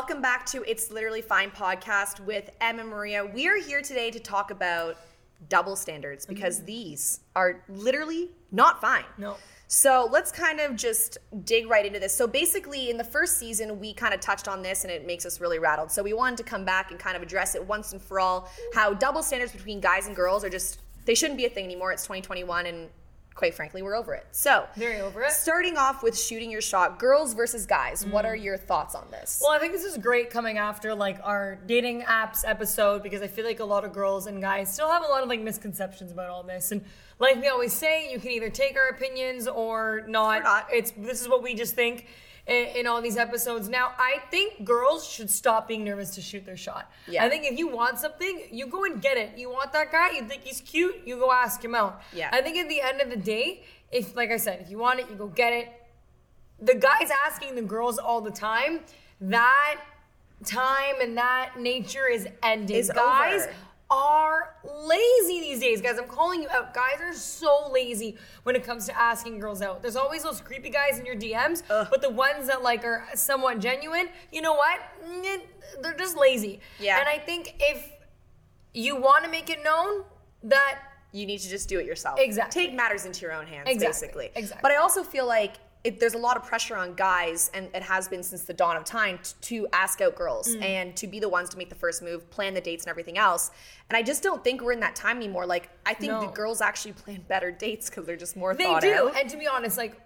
Welcome back to It's Literally Fine podcast with Emma Maria. We are here today to talk about double standards because mm-hmm. these are literally not fine. No. So let's kind of just dig right into this. So basically, in the first season, we kind of touched on this and it makes us really rattled. So we wanted to come back and kind of address it once and for all how double standards between guys and girls are just, they shouldn't be a thing anymore. It's 2021 and quite frankly, we're over it. So, Very over it. starting off with shooting your shot, girls versus guys, what are mm. your thoughts on this? Well, I think this is great coming after like our dating apps episode because I feel like a lot of girls and guys still have a lot of like misconceptions about all this. And like we always say, you can either take our opinions or not. Or not. It's this is what we just think in, in all these episodes. Now, I think girls should stop being nervous to shoot their shot. Yeah. I think if you want something, you go and get it. You want that guy, you think he's cute, you go ask him out. Yeah. I think at the end of the day, if like I said, if you want it, you go get it the guys asking the girls all the time, that time and that nature is ending. Is guys over. Are lazy these days, guys. I'm calling you out. Guys are so lazy when it comes to asking girls out. There's always those creepy guys in your DMs, Ugh. but the ones that like are somewhat genuine, you know what? They're just lazy. Yeah. And I think if you want to make it known that you need to just do it yourself. Exactly. Take matters into your own hands, Exactly. basically. Exactly. But I also feel like it, there's a lot of pressure on guys, and it has been since the dawn of time, t- to ask out girls Mm. and to be the ones to make the first move, plan the dates and everything else. And I just don't think we're in that time anymore. Like, I think the girls actually plan better dates because they're just more They thought do. out. And to be honest, like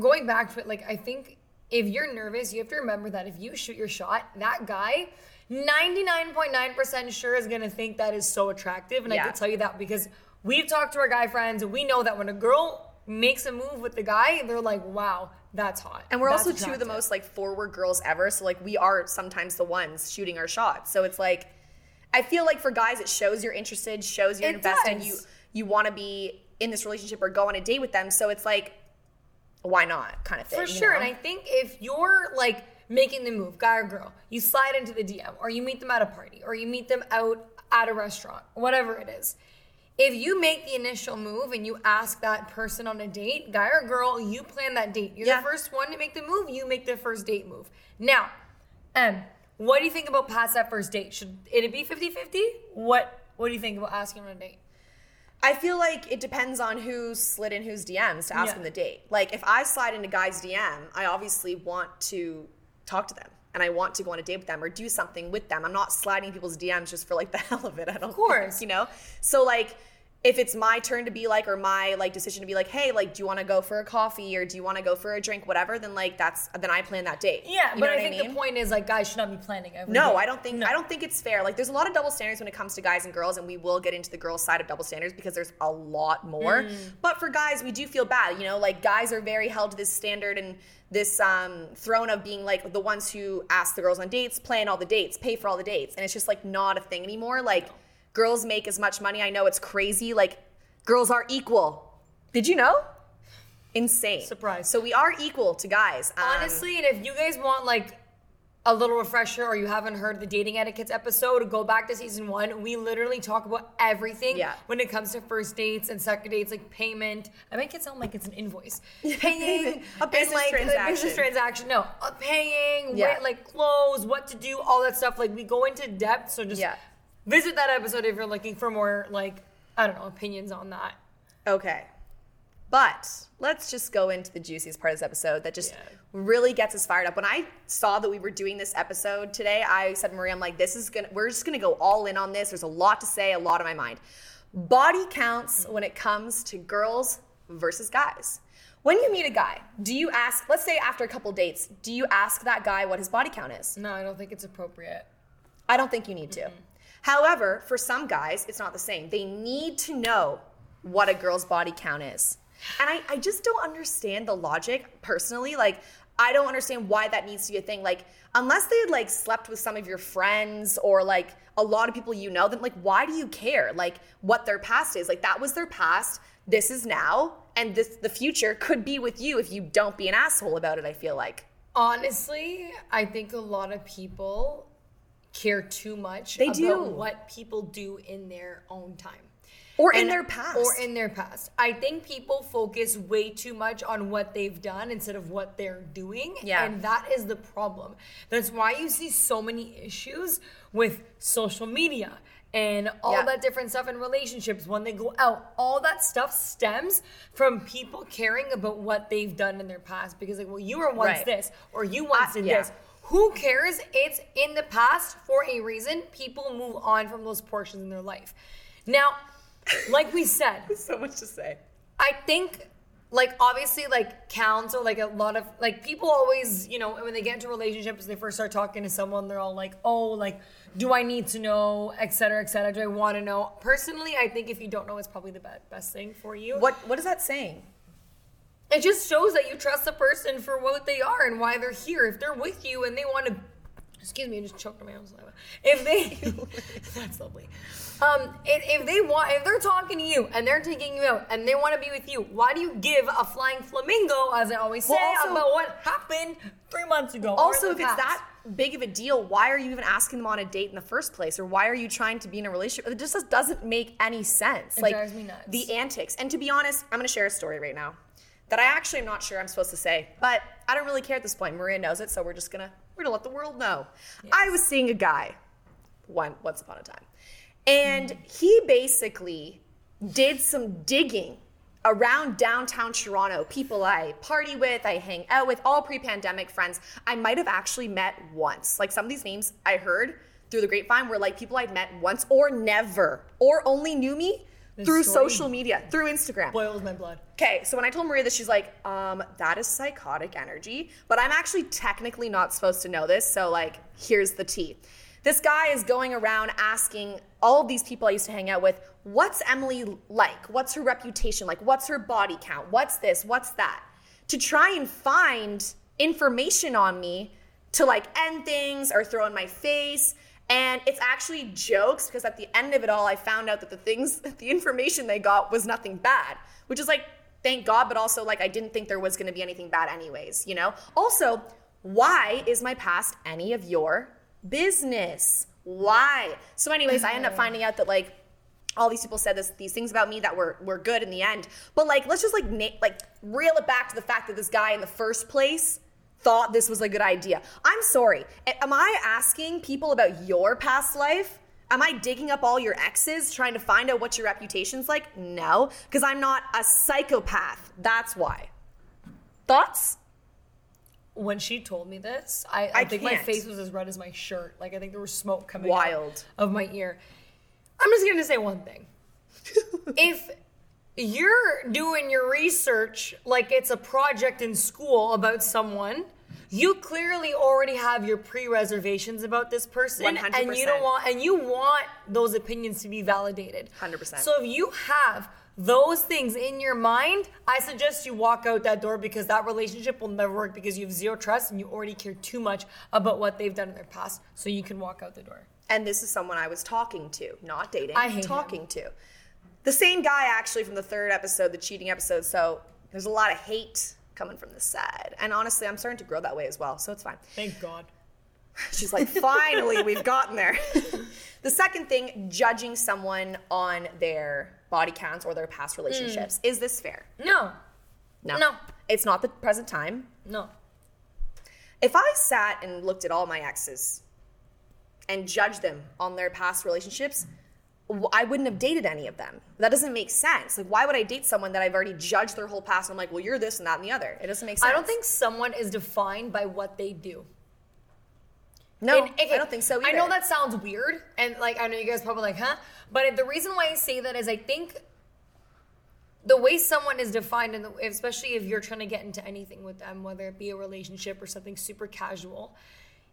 going back to it, like I think if you're nervous, you have to remember that if you shoot your shot, that guy 99.9% sure is going to think that is so attractive. And Yeah. I can tell you that because we've talked to our guy friends and we know that when a girl makes a move with the guy, they're like, wow, that's hot. And we're That's also two of the most like forward girls ever. So like we are sometimes the ones shooting our shots. So it's like I feel like for guys it shows you're interested, shows you're It invested, does. you you want to be in this relationship or go on a date with them. So it's like why not kind of thing. For you sure. know? And I think if you're like making the move, guy or girl, you slide into the DM or you meet them at a party or you meet them out at a restaurant, whatever it is. If you make the initial move and you ask that person on a date, guy or girl, you plan that date. You're Yeah. the first one to make the move, you make the first date move. Now, Em, what do you think about past that first date? Should it be 50-50? What what do you think about asking on a date? I feel like it depends on who slid in whose DMs to ask Yeah. them the date. Like if I slide into guys' DM, I obviously want to talk to them and I want to go on a date with them or do something with them. I'm not sliding people's DMs just for like the hell of it. I don't. Of course. you know. So like. If it's my turn to be like, or my like decision to be like, hey, like, do you want to go for a coffee or do you want to go for a drink, whatever? Then like that's then I plan that date. Yeah, you but I think mean? the point is like guys should not be planning every No, date. I don't think No. I don't think it's fair. Like there's a lot of double standards when it comes to guys and girls, and we will get into the girls' side of double standards because there's a lot more. Mm. But for guys, we do feel bad. You know, like guys are very held to this standard and this um, throne of being like the ones who ask the girls on dates, plan all the dates, pay for all the dates, and it's just like not a thing anymore. Like girls make as much money. I know it's crazy. Like girls are equal. Did you know? Insane. Surprise. So we are equal to guys. Um, Honestly, and if you guys want like a little refresher or you haven't heard the dating etiquettes episode, go back to season one. We literally talk about everything Yeah. when it comes to first dates and second dates, like payment. I make it sound like it's an invoice. Paying A business like, a transaction. business transaction. No, uh, paying, Yeah. where, like clothes, what to do, all that stuff. Like we go into depth. So just Yeah. Visit that episode if you're looking for more like I don't know opinions on that. Okay. But let's just go into the juiciest part of this episode that just Yeah. really gets us fired up. When I saw that we were doing this episode today, I said, to Maria, I'm like, this is gonna, we're just gonna go all in on this. There's a lot to say, a lot on my mind. Body counts when it comes to girls versus guys. When you meet a guy, do you ask, let's say after a couple dates, do you ask that guy what his body count is? No, I don't think it's appropriate. I don't think you need to. However, for some guys, it's not the same. They need to know what a girl's body count is. And I, I just don't understand the logic personally. Like, I don't understand why that needs to be a thing. Like, unless they had like slept with some of your friends or like a lot of people you know, then like, why do you care? Like, what their past is. Like, that was their past. This is now. And this the future could be with you if you don't be an asshole about it, I feel like. Honestly, I think a lot of people care too much They about do. what people do in their own time. Or in their past. Or in their past. I think people focus way too much on what they've done instead of what they're doing. Yeah. And that is the problem. That's why you see so many issues with social media and all Yeah. that different stuff in relationships when they go out. All that stuff stems from people caring about what they've done in their past because, like, well, you were once Right. this or you once did yeah. this. Who cares? It's in the past for a reason. People move on from those portions in their life. Now, like we said, so much to say. I think like obviously like counts or like a lot of like people always you know when they get into relationships they first start talking to someone they're all like oh like do I need to know et cetera et cetera do I want to know personally I think if you don't know it's probably the be- best thing for you What what is that saying? It just shows that you trust the person for what they are and why they're here. If they're with you and they want to, excuse me, I just choked on my own saliva. If they, that's lovely. Um, if, if they want, if they're talking to you and they're taking you out and they want to be with you, why do you give a flying flamingo, as I always say, Well, also- about what happened three months ago? Also, if it's that big of a deal, why are you even asking them on a date in the first place? Or why are you trying to be in a relationship? It just doesn't make any sense. It like drives me nuts. the antics. And to be honest, I'm gonna share a story right now that I actually am not sure I'm supposed to say, but I don't really care at this point. Maria knows it, so we're just gonna we're gonna let the world know. I was seeing a guy one once upon a time. And he basically did some digging around downtown Toronto. People I party with, I hang out with, all pre-pandemic friends. I might have actually met once. Like some of these names I heard through the grapevine were like people I'd met once or never, or only knew me through social media, through Instagram. boils my blood. Okay, so when I told Maria this, she's like, um, that is psychotic energy. But I'm actually technically not supposed to know this, so like, here's the tea. This guy is going around asking all of these people I used to hang out with, what's Emily like? What's her reputation like? What's her body count? What's this? What's that? To try and find information on me to like end things or throw in my face. And it's actually jokes because at the end of it all, I found out that the things, the information they got was nothing bad, which is like, thank God, but also like I didn't think there was gonna be anything bad anyways, you know? Also, why is my past any of your business? Why? So, anyways, I end up mm-hmm. finding out that like all these people said this these things about me that were were good in the end. But like let's just like na- like reel it back to the fact that this guy in the first place thought this was a good idea. I'm sorry. Am I asking people about your past life? Am I digging up all your exes trying to find out what your reputation's like? No, because I'm not a psychopath. That's why. Thoughts? When she told me this, I, I, I think my can't. face was as red as my shirt. Like I think there was smoke coming Wild. out of my ear. I'm just gonna say one thing. if you're doing your research like it's a project in school about someone, you clearly already have your pre-reservations about this person, and you don't want and you want those opinions to be validated. 100%. So if you have those things in your mind, I suggest you walk out that door because that relationship will never work because you have zero trust and you already care too much about what they've done in their past. So you can walk out the door. And this is someone I was talking to, not dating. I hate talking to. The same guy actually from the third episode, the cheating episode. So there's a lot of hate coming from this side. And honestly, I'm starting to grow that way as well. So it's fine. Thank God. She's like, finally, we've gotten there. the second thing, judging someone on their body counts or their past mm. relationships. Is this fair? No. No. No. It's not the present time. No. If I sat and looked at all my exes and judged them on their past relationships, I wouldn't have dated any of them. That doesn't make sense. Like, why would I date someone that I've already judged their whole past? And I'm like, well, you're this and that and the other. It doesn't make sense. I don't think someone is defined by what they do. No, And- okay, I don't think so either. I know that sounds weird, and like I know you guys probably like, huh? But the reason why I say that is I think the way someone is defined, and especially if you're trying to get into anything with them, whether it be a relationship or something super casual,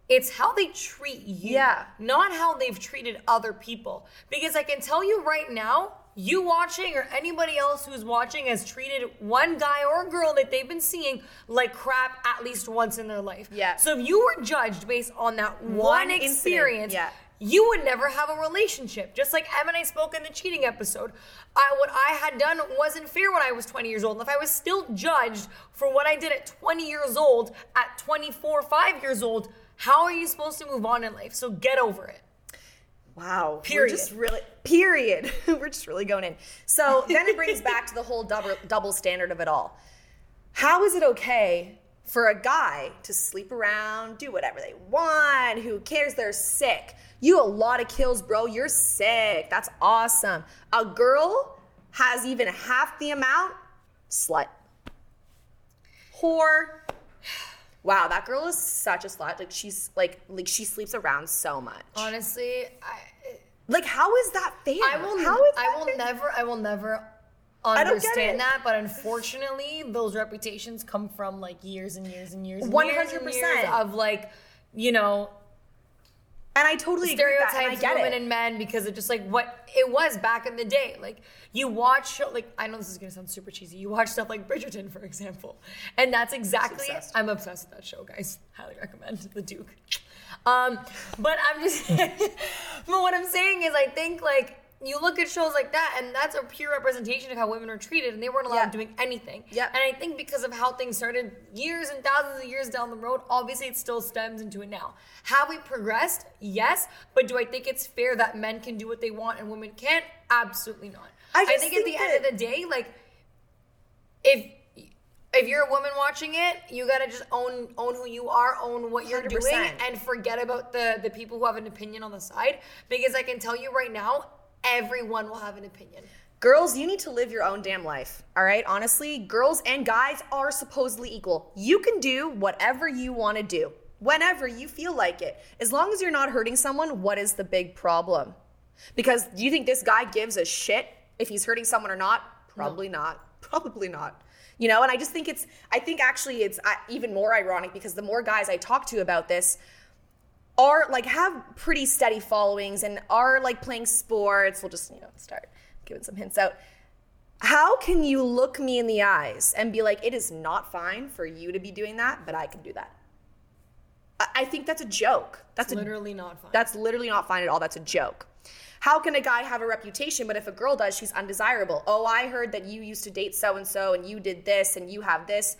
it's how they treat you, Yeah. not how they've treated other people. Because I can tell you right now, you watching or anybody else who's watching has treated one guy or girl that they've been seeing like crap at least once in their life. Yeah. So if you were judged based on that one, One experience, yeah. you would never have a relationship. Just like Em and I spoke in the cheating episode. I, what I had done wasn't fair when I was 20 years old. And if I was still judged for what I did at 20 years old, at 24, 5 years old, how are you supposed to move on in life? So get over it. Wow. Period. We're just really period. We're just really going in. So then it brings back to the whole double double standard of it all. How is it okay for a guy to sleep around, do whatever they want? Who cares? They're sick. You a lot of kills, bro. You're sick. That's awesome. A girl has even half the amount. Slut. Whore. Wow, that girl is such a slut. Like she's like like she sleeps around so much. Honestly, I Like, how is that fair? I will How is I will fair? never I will never don't get it. understand that, but unfortunately, those reputations come from like years and years and years and years and 100%. years of like, you know, And I totally agree with that. And I get women it. and men because of just like what it was back in the day. Like you watch like I know this is gonna sound super cheesy. You watch stuff like Bridgerton, for example, and that's exactly Obsessed. I'm obsessed with that show, guys. Highly recommend The Duke. Um, but I'm just, but what I'm saying is, I think like. You look at shows like that, and that's a pure representation of how women are treated, and they weren't allowed Yeah. doing anything. Yeah. And I think because of how things started years and thousands of years down the road, obviously it still stems into it now. Have we progressed? Yes. But do I think it's fair that men can do what they want and women can't? Absolutely not. I I, just think, at think the end of the day, like if if you're a woman watching it, you gotta just own own who you are, own what you're doing, 100%. and forget about the the people who have an opinion on the side. Because I can tell you right now, everyone will have an opinion. Girls, you need to live your own damn life. All right? Honestly, girls and guys are supposedly equal. You can do whatever you want to do whenever you feel like it. As long as you're not hurting someone, what is the big problem? Because do you think this guy gives a shit if he's hurting someone or not? Probably not. Probably not. You know, and I just think it's, I think actually it's even more ironic because the more guys I talk to about this, are like have pretty steady followings and are like playing sports. We'll just, you know, start giving some hints out. How can you look me in the eyes and be like, it is not fine for you to be doing that, but I can do that? I, I think that's a joke. That's It's a, literally not fine. that's literally not fine at all. That's a joke. How can a guy have a reputation, but if a girl does, she's undesirable? Oh, I heard that you used to date so and so and you did this and you have this.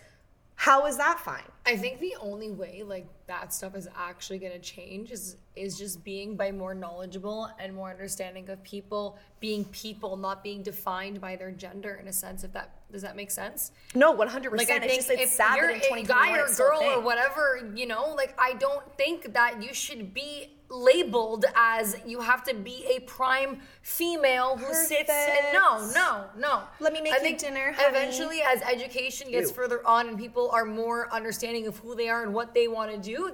How is that fine? I think the only way like that stuff is actually going to change is is just being by more knowledgeable and more understanding of people being people, not being defined by their gender in a sense. If that does that make sense? No, 100%. Like I it's think it's sad you're a 2021 guy or girl or whatever, you know, like I don't think that you should be labeled as you have to be a prime female who sits and no, no, no. Let me make I you think dinner, honey. Eventually, as education gets Ew. further on and people are more understanding of who they are and what they want to do,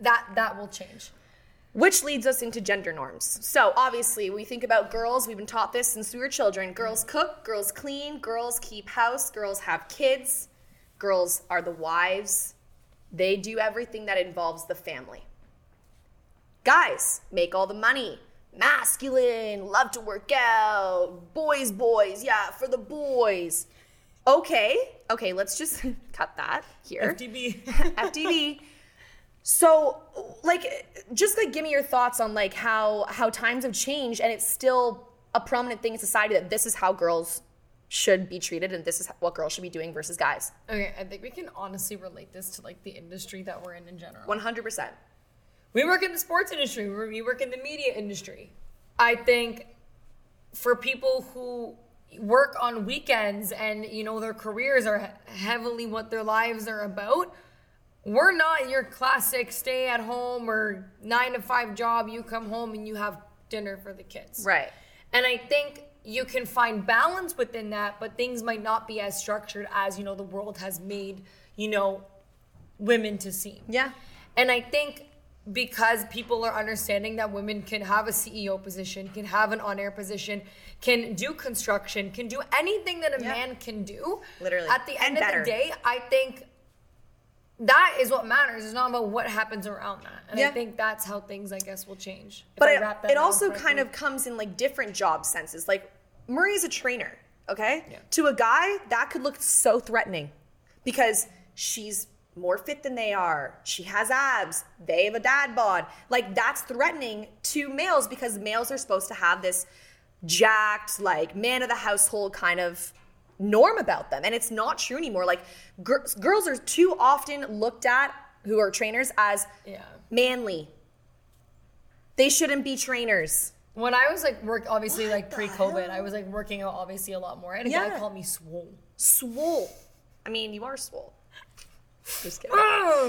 that that will change. Which leads us into gender norms. So, obviously, when we think about girls, we've been taught this since we were children. Girls cook, girls clean, girls keep house, girls have kids, girls are the wives. They do everything that involves the family. Guys make all the money, masculine, love to work out, boys, boys, yeah, for the boys. Okay, okay, let's just cut that here. FDB. FTV. So, like, just like give me your thoughts on like how how times have changed, and it's still a prominent thing in society that this is how girls should be treated, and this is what girls should be doing versus guys. okay, I think we can honestly relate this to like the industry that we're in in general. One hundred percent. We work in the sports industry. we we work in the media industry. I think for people who work on weekends and you know their careers are heavily what their lives are about, we're not your classic stay at home or 9 to 5 job you come home and you have dinner for the kids. Right. And I think you can find balance within that, but things might not be as structured as, you know, the world has made, you know, women to seem. Yeah. And I think because people are understanding that women can have a CEO position, can have an on air position, can do construction, can do anything that a Yeah. man can do. Literally. At the And end better. of the day, I think that is what matters. It's not about what happens around that. And Yeah. I think that's how things, I guess, will change. But it, it also correctly. kind of comes in like different job senses. Like Maria is a trainer, okay? Yeah. To a guy, that could look so threatening because she's more fit than they are. She has abs. They have a dad bod. Like that's threatening to males because males are supposed to have this jacked, like man of the household kind of norm about them. And it's not true anymore. Like gir- girls are too often looked at who are trainers as Yeah. manly. They shouldn't be trainers. When I was like work, obviously What like pre-COVID, hell? I was like working out obviously a lot more. I had a Yeah. guy call me swole. Swole. I mean, you are swole. Just kidding.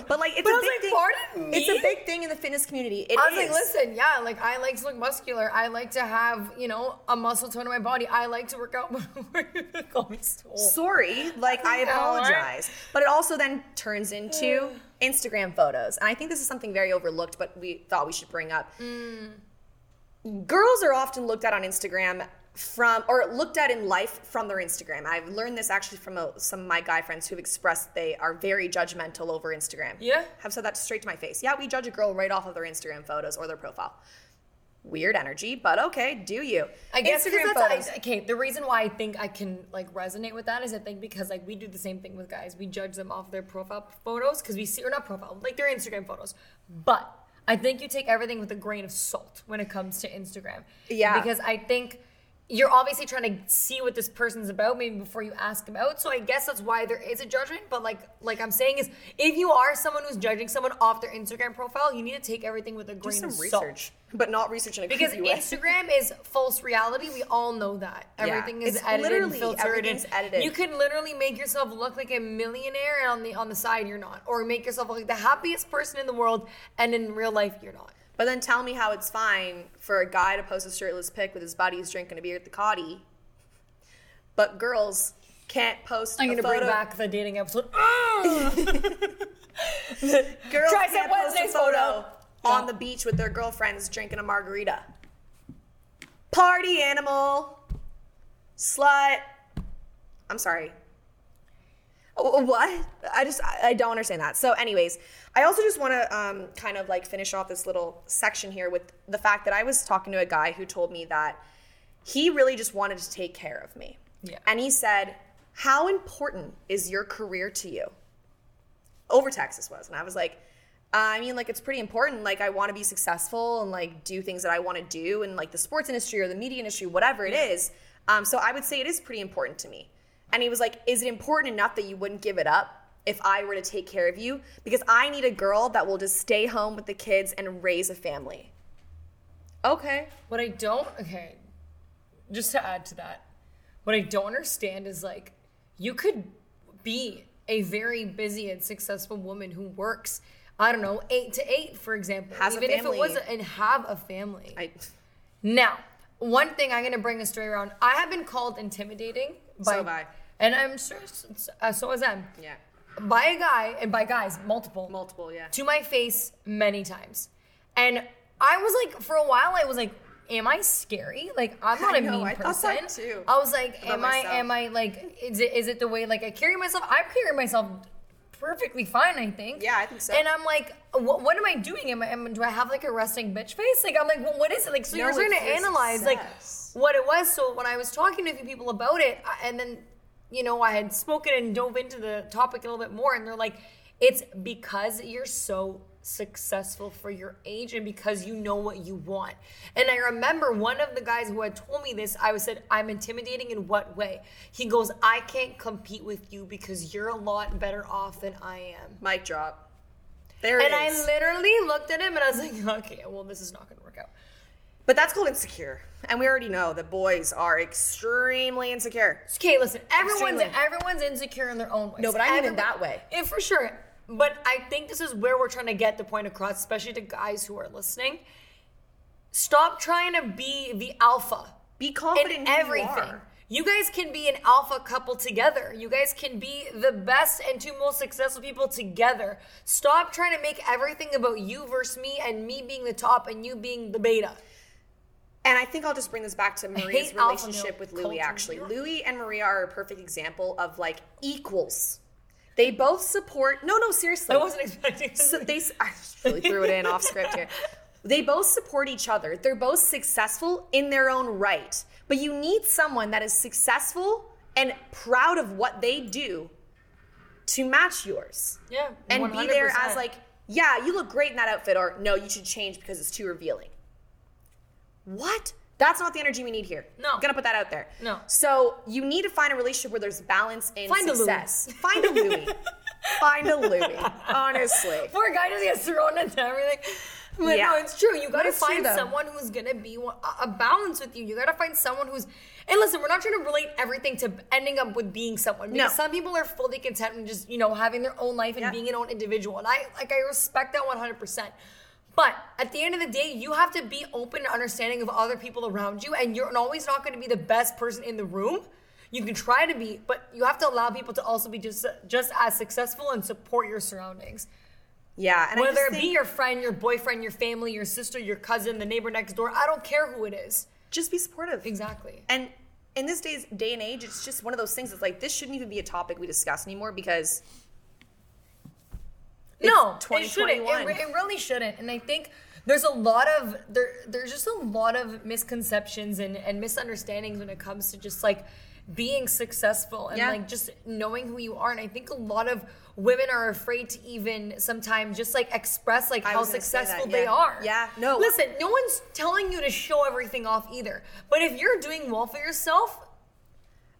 But like, it's But a big like, thing. pardon It's a big thing in the fitness community. It I was like, listen, yeah, like I like to look muscular. I like to have, you know, a muscle tone in my body. I like to work out. call me sorry like i apologize but it also then turns into instagram photos and i think this is something very overlooked but we thought we should bring up mm. girls are often looked at on instagram from or looked at in life from their instagram i've learned this actually from a, some of my guy friends who've expressed they are very judgmental over instagram Yeah. have said that straight to my face yeah we judge a girl right off of their instagram photos or their profile weird energy but okay do you I guess instagram because that's photos I, okay. The reason why I think I can like resonate with that is I think because like we do the same thing with guys. We judge them off their profile photos because we see or not profile like their Instagram photos. But I think you take everything with a grain of salt when it comes to Instagram. Yeah. Because I think you're obviously trying to see what this person's about maybe before you ask them out. So I guess that's why there is a judgment. But like like I'm saying is if you are someone who's judging someone off their Instagram profile, you need to take everything with a do grain of salt. research but not research in a Because. Instagram is false reality. We all know that. Everything is It's edited and filtered. everything's and edited. You can literally make yourself look like a millionaire and on the on the side you're not. Or make yourself look like the happiest person in the world and in real life you're not. But then tell me how it's fine for a guy to post a shirtless pic with his buddies drinking a beer at the Cotty, but girls can't post I'm gonna photo. bring back the dating episode. Girls Tricep can't post a Wednesday photo photo. on the beach with their girlfriends drinking a margarita. Party animal, slut. I'm sorry. What? I just I I don't understand that. So, anyways, I also just want to um, kind of like finish off this little section here with the fact that I was talking to a guy who told me that he really just wanted to take care of me. Yeah. And he said, "How important is your career to you?" Over Texas was, and I was like, uh, I mean, like it's pretty important. Like I want to be successful and like do things that I want to do in like the sports industry or the media industry, whatever it is. Um, so I would say it is pretty important to me. And he was like, Is it important enough that you wouldn't give it up if I were to take care of you? Because I need a girl that will just stay home with the kids and raise a family. Okay. What I don't okay, just to add to that, what I don't understand is like you could be a very busy and successful woman who works, I don't know, eight to eight, for example, Has a even if it family. was and have a family. I Now, one thing I'm gonna bring a story around. I have been called intimidating by, So I. and I'm sure uh, so is them yeah. by a guy and by guys multiple Multiple, yeah. to my face many times. And I was like, for a while, I was like, am I scary? Like, I'm not I a know, mean I person. too. I was like, About am I, am I like, is it, is it the way like I carry myself? I carry myself perfectly fine, I think. Yeah, I think so. And I'm like, what, what am I doing? Am I, am, do I have like a resting bitch face? Like, I'm like, well, what is it? Like, so No, you're trying to analyze like success. What it was. So when I was talking to a few people about it, and then, you know, I had spoken and dove into the topic a little bit more, and they're like, it's because you're so successful for your age and because you know what you want. And I remember one of the guys who had told me this, I was said, I'm intimidating in what way? He goes, I can't compete with you because you're a lot better off than I am. Mic drop. There And I literally looked at him and I was like, okay, well, this is not going to work out. But that's called insecure. And we already know that boys are extremely insecure. Okay, listen, everyone's Extremely. everyone's insecure in their own way. No, but I mean in that way. Yeah, for sure. But I think this is where we're trying to get the point across, especially to guys who are listening. Stop trying to be the alpha Be confident in in who you everything. are. You guys can be an alpha couple together. You guys can be the best and two most successful people together. Stop trying to make everything about you versus me and me being the top and you being the beta. And I think I'll just bring this back to Maria's relationship with Louis, culture. actually. Louis and Maria are a perfect example of like equals. They both support. No, no, seriously. I wasn't expecting this. So they, I just really threw it in off script here. They both support each other. They're both successful in their own right. But you need someone that is successful and proud of what they do to match yours. yeah. And be there as like, yeah, you look great in that outfit, or no, you should change because it's too revealing. What? That's not the energy we need here. No. I'm Gonna put that out there. No. So you need to find a relationship where there's balance in Find a success. Find a Louis. find a Louis. Honestly. Poor guy just gets thrown into everything. But Yeah. no, it's true. You gotta it's true, find someone who's gonna be a a balance with you. You gotta find someone who's. And listen, we're not trying to relate everything to ending up with being someone because No. some people are fully content with just you know having their own life and Yeah. being an own individual. And I like I respect that one hundred percent. But at the end of the day, you have to be open and understanding of other people around you, and you're always not going to be the best person in the room. You can try to be, but you have to allow people to also be just just as successful and support your surroundings. Yeah, and Whether it be your friend, your boyfriend, your family, your sister, your cousin, the neighbor next door, I don't care who it is. just be supportive. Exactly. And in this day's day and age, it's just one of those things. It's like this shouldn't even be a topic we discuss anymore because it's no, it shouldn't. It, it really shouldn't. And I think there's a lot of there. There's just a lot of misconceptions and, and misunderstandings when it comes to just like being successful and Yeah. like just knowing who you are. And I think a lot of women are afraid to even sometimes just like express like I how was gonna that, successful they are. Yeah, no. Listen, no one's telling you to show everything off either. But if you're doing well for yourself,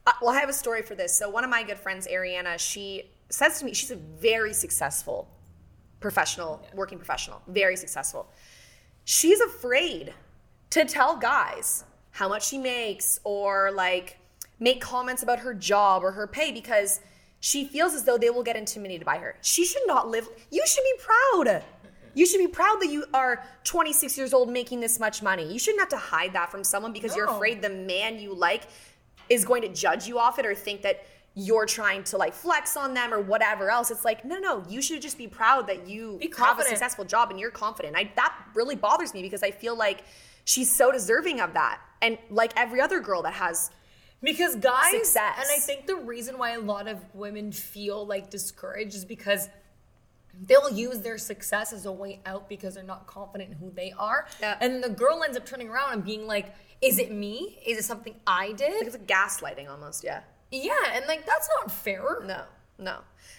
Uh, well, I have a story for this. So one of my good friends, Ariana, she says to me, she's a very successful professional, working professional, very successful. She's afraid to tell guys how much she makes or like make comments about her job or her pay because she feels as though they will get intimidated by her. She should not live. You should be proud. You should be proud that you are 26 years old making this much money. You shouldn't have to hide that from someone because you're afraid the man you like is going to judge you off it or think that you're trying to like flex on them or whatever else. It's like, no, no, you should just be proud that you have a successful job and you're confident. I that really bothers me because I feel like she's so deserving of that. And like every other girl that has Because guys, Success. and I think the reason why a lot of women feel like discouraged is because they'll use their success as a way out because they're not confident in who they are. Yeah. And the girl ends up turning around and being like, is it me? Is it something I did? it's a gaslighting almost, yeah. Yeah, and like that's not fair. No, no.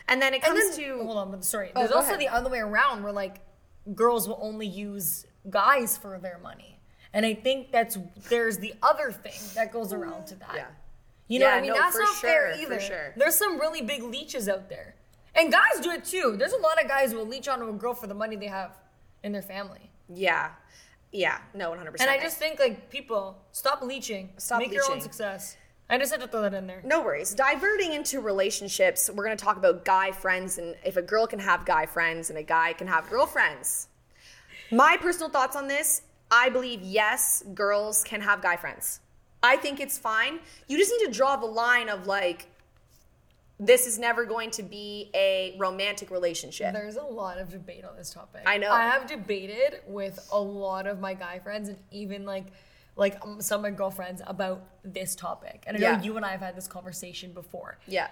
And then it comes then, to hold on, but sorry. Oh, There's also ahead. the other way around where like girls will only use guys for their money. And I think that's there's the other thing that goes around to that. Yeah. You know Yeah, what I mean? no, That's not fair sure, for either. sure. There's some really big leeches out there. And guys do it too. There's a lot of guys who will leech onto a girl for the money they have in their family. yeah. Yeah, no, 100%. And I just think like people stop leeching. Stop Make your own success. I just had to throw that in there. No worries. Diverting into relationships, we're going to talk about guy friends and if a girl can have guy friends and a guy can have girlfriends. My personal thoughts on this I believe yes, girls can have guy friends. I think it's fine. You just need to draw the line of like, this is never going to be a romantic relationship. There's a lot of debate on this topic. I know. I have debated with a lot of my guy friends and even like like um, some of my girlfriends about this topic. And I know Yeah. you and I have had this conversation before. Yeah.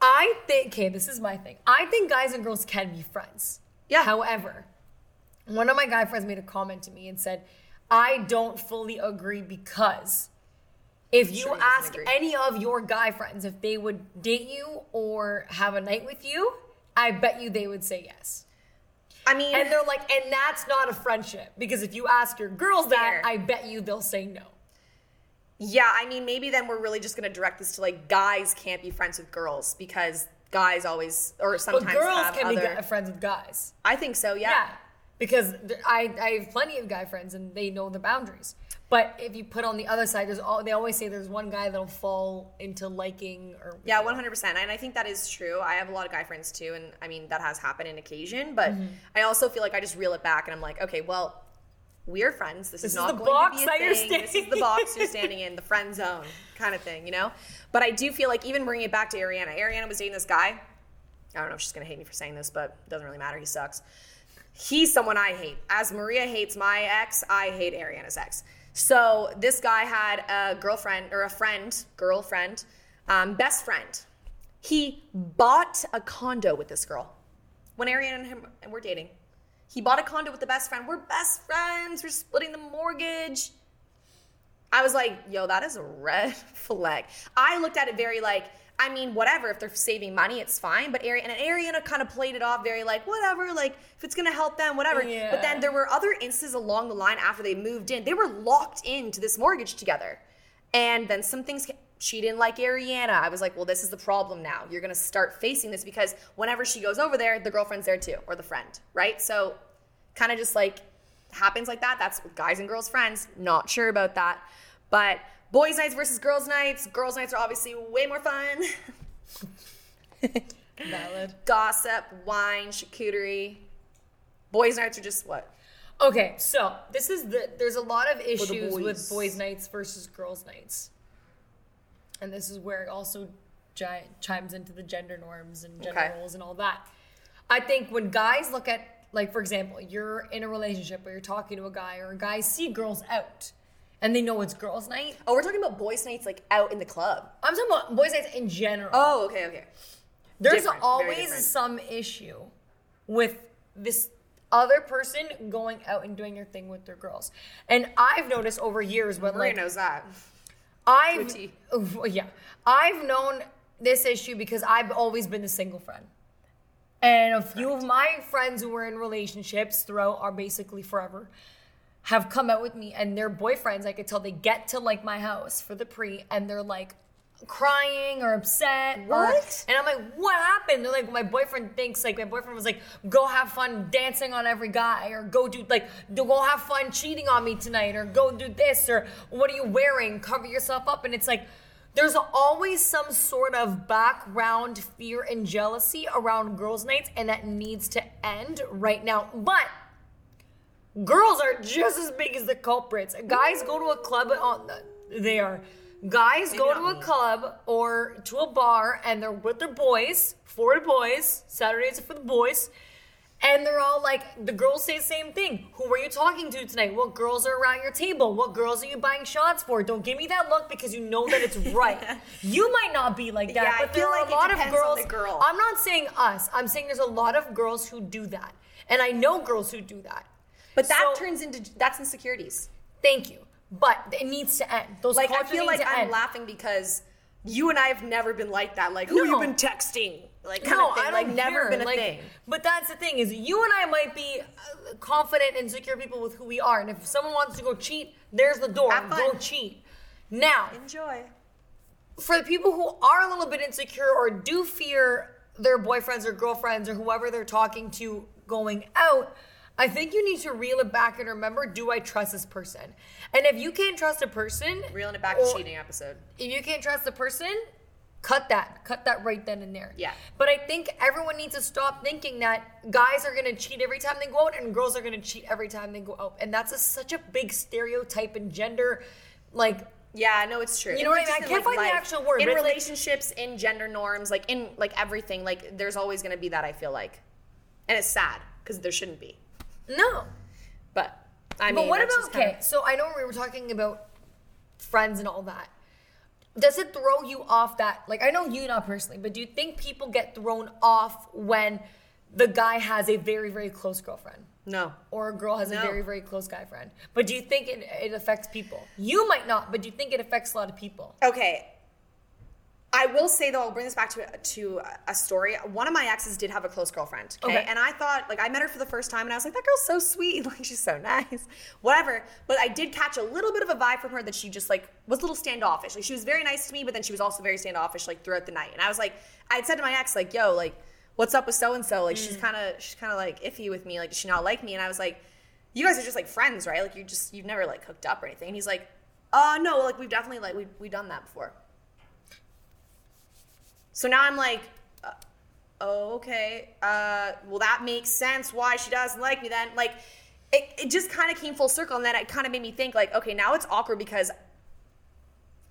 I think okay, this is my thing. I think guys and girls can be friends. Yeah. However, one of my guy friends made a comment to me and said, "I don't fully agree because if you Sure ask any of your guy friends if they would date you or have a night with you, I bet you they would say yes." I mean, And they're like, and that's not a friendship because if you ask your girls that, I bet you they'll say no. Yeah, I mean, maybe then we're really just going to direct this to like guys can't be friends with girls because guys always or sometimes But girls can other. be gu- friends with guys. I think so. Yeah. Yeah. Because I, I have plenty of guy friends and they know the boundaries. But if you put on the other side, there's all they always say there's one guy that'll fall into liking or Yeah, one hundred percent, and I think that is true. I have a lot of guy friends too, and I mean that has happened in occasion. But Mm-hmm. I also feel like I just reel it back, and I'm like, okay, well, we're friends. This, This is is not the going box to be a thing. This is the box you're standing in, the friend zone kind of thing, you know. But I do feel like even bringing it back to Ariana, Ariana was dating this guy. I don't know if she's gonna hate me for saying this, but it doesn't really matter. He sucks. He's someone I hate. As Maria hates my ex, I hate Ariana's ex. So this guy had a girlfriend or a friend, girlfriend, um, best friend. He bought a condo with this girl when Ariana and him were dating. He bought a condo with the best friend. We're best friends. We're splitting the mortgage. I was like, yo, that is a red flag. I looked at it very like, I mean, whatever. If they're saving money, it's fine. But Ariana and Ariana kind of played it off very like, whatever. Like, if it's gonna help them, whatever. Yeah. But then there were other instances along the line after they moved in. They were locked into this mortgage together, and then some things. She didn't like Ariana. I was like, well, this is the problem now. You're gonna start facing this because whenever she goes over there, the girlfriend's there too, or the friend, right? So kind of just like happens like that. That's guys and girls friends. Not sure about that. But boys' nights versus girls' nights. Girls' nights are obviously way more fun. Valid. Gossip, wine, charcuterie. Boys' nights are just what? Okay, so this is the there's a lot of issues boys. with boys' nights versus girls' nights, and this is where it also gi- chimes into the gender norms and gender Okay. roles and all that. I think when guys look at like for example, you're in a relationship or you're talking to a guy or guys see girls out and they know it's girls' night. Oh, we're talking about boys' nights like out in the club. I'm talking about boys' nights in general. Oh, okay, okay. There's different, always some issue with this other person going out and doing their thing with their girls. And I've noticed over years when Maria like knows that. I've yeah, I've known this issue because I've always been the single friend. And a few of my friends who were in relationships throughout are basically forever have come out with me and their boyfriends, I could tell they get to like my house for the pre and they're like crying or upset. or- What? and I'm like, what happened? They're like, my boyfriend thinks like my boyfriend was like, go have fun dancing on every guy, or go do like go have fun cheating on me tonight, or go do this, or what are you wearing? Cover yourself up. And it's like there's always some sort of background fear and jealousy around girls' nights, and that needs to end right now. But girls are just as big as the culprits. Guys go to a club on oh, they are guys go to a me. club or to a bar and they're with their boys, for the boys. Saturdays are for the boys. And they're all like, the girls say the same thing. Who are you talking to tonight? What girls are around your table? What girls are you buying shots for? Don't give me that look because you know that it's right. you might not be like that, Yeah, but there feel are like a lot of girls. girl. I'm not saying us. I'm saying there's a lot of girls who do that. And I know girls who do that. But that So- turns into that's insecurities. Thank you. But it needs to end. Those Like I feel like I'm end. laughing because you and I have never been like that. Like, who No. you've been texting, like kind no, of thing. Like never care. been a Like, thing. But that's the thing is, you and I might be uh, confident and secure people with who we are, and if someone wants to go cheat, there's the door. Go cheat. Now, Enjoy. for the people who are a little bit insecure or do fear their boyfriends or girlfriends or whoever they're talking to going out, I think you need to reel it back and remember: Do I trust this person? And if you can't trust a person, Reeling it back or- to cheating episode. if you can't trust the person, cut that. Cut that right then and there. Yeah. But I think everyone needs to stop thinking that guys are gonna cheat every time they go out and girls are gonna cheat every time they go out. And that's a, such a big stereotype in gender. Like, Yeah, no, it's true. You know what I mean? I in, can't find the actual word, In it's like- relationships, in gender norms, like in like everything, like there's always gonna be that. I feel like, and it's sad because there shouldn't be. No. But I mean, but what about just kinda- okay? So I know we were talking about friends and all that. Does it throw you off that? Like I know you not personally, but do you think people get thrown off when the guy has a very very close girlfriend? No. or a girl has No. a very very close guy friend but do you think it, it affects people you might not but do you think it affects a lot of people Okay. I will say though, I'll bring this back to to a story. One of my exes did have a close girlfriend. Okay? Okay. and I thought like I met her for the first time, and I was like, that girl's so sweet, like she's so nice, whatever. But I did catch a little bit of a vibe from her that she just like was a little standoffish. Like she was very nice to me, but then she was also very standoffish like throughout the night. And I was like, I had said to my ex like, yo, like, what's up with so and so? Like she's kind of she's kind of like iffy with me. Like does she not like me? And I was like, you guys are just like friends, right? Like you just you've never like hooked up or anything. And he's like, uh no, like we've definitely like we we've done that before. So now I'm like, uh, oh, okay. Uh, well, that makes sense why she doesn't like me then. Like, it, it just kind of came full circle. And then it kind of made me think, like, okay, now it's awkward because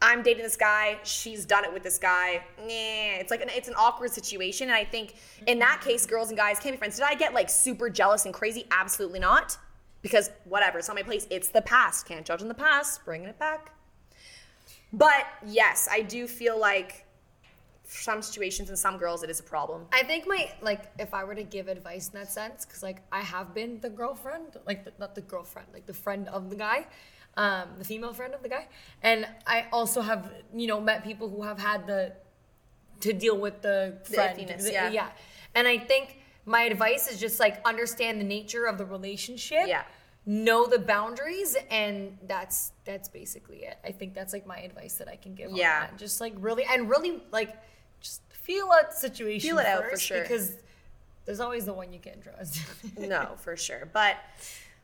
I'm dating this guy. She's done it with this guy. Nah, it's like an, it's an awkward situation. And I think in that case, girls and guys can be friends. Did I get like super jealous and crazy? Absolutely not. Because whatever, it's not my place. It's the past. Can't judge in the past. Bringing it back. But yes, I do feel like some situations and some girls it is a problem. i think my like if i were to give advice in that sense because like i have been the girlfriend like the, not the girlfriend like the friend of the guy um the female friend of the guy and i also have you know met people who have had the to deal with the The friend iffiness, the- yeah. yeah and i think my advice is just like understand the nature of the relationship Yeah. know the boundaries and that's that's basically it i think that's like my advice that i can give on Yeah. that. just like really and really like just feel out situation Feel it out for sure. because There's always the one you can't trust. no, for sure. But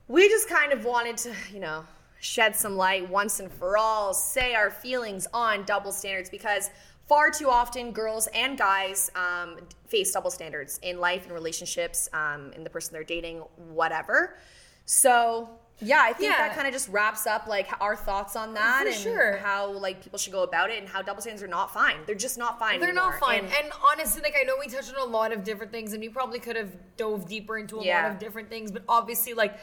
we just kind of wanted to, you know, shed some light once and for all, say our feelings on double standards because far too often girls and guys um, face double standards in life and relationships, um, in the person they're dating, whatever. So yeah, I think Yeah. that kind of just wraps up like our thoughts on that For and sure. how like people should go about it and how double standards are not fine. They're just not fine. They're not fine. And- And, honestly, like I know we touched on a lot of different things, and we probably could have dove deeper into a Yeah. lot of different things. But obviously, like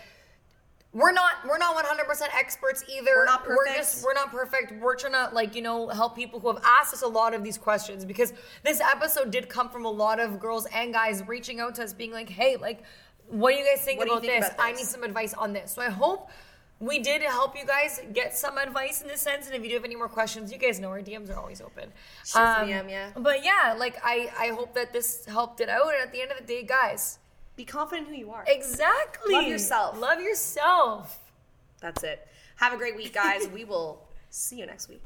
we're not we're not 100 percent experts either. We're not We're perfect. just we're not perfect. We're trying to like you know help people who have asked us a lot of these questions because this episode did come from a lot of girls and guys reaching out to us, being like, "Hey, like, what do you guys think do you about think this? about I need some advice on this." So I hope. We did help you guys get some advice in this sense, and if you do have any more questions, you guys know our DMs are always open. A um, DM, yeah. But yeah, like I, I hope that this helped it out. And at the end of the day, guys, be confident in who you are. exactly. Love yourself. Love yourself. That's it. Have a great week, guys. we will see you next week.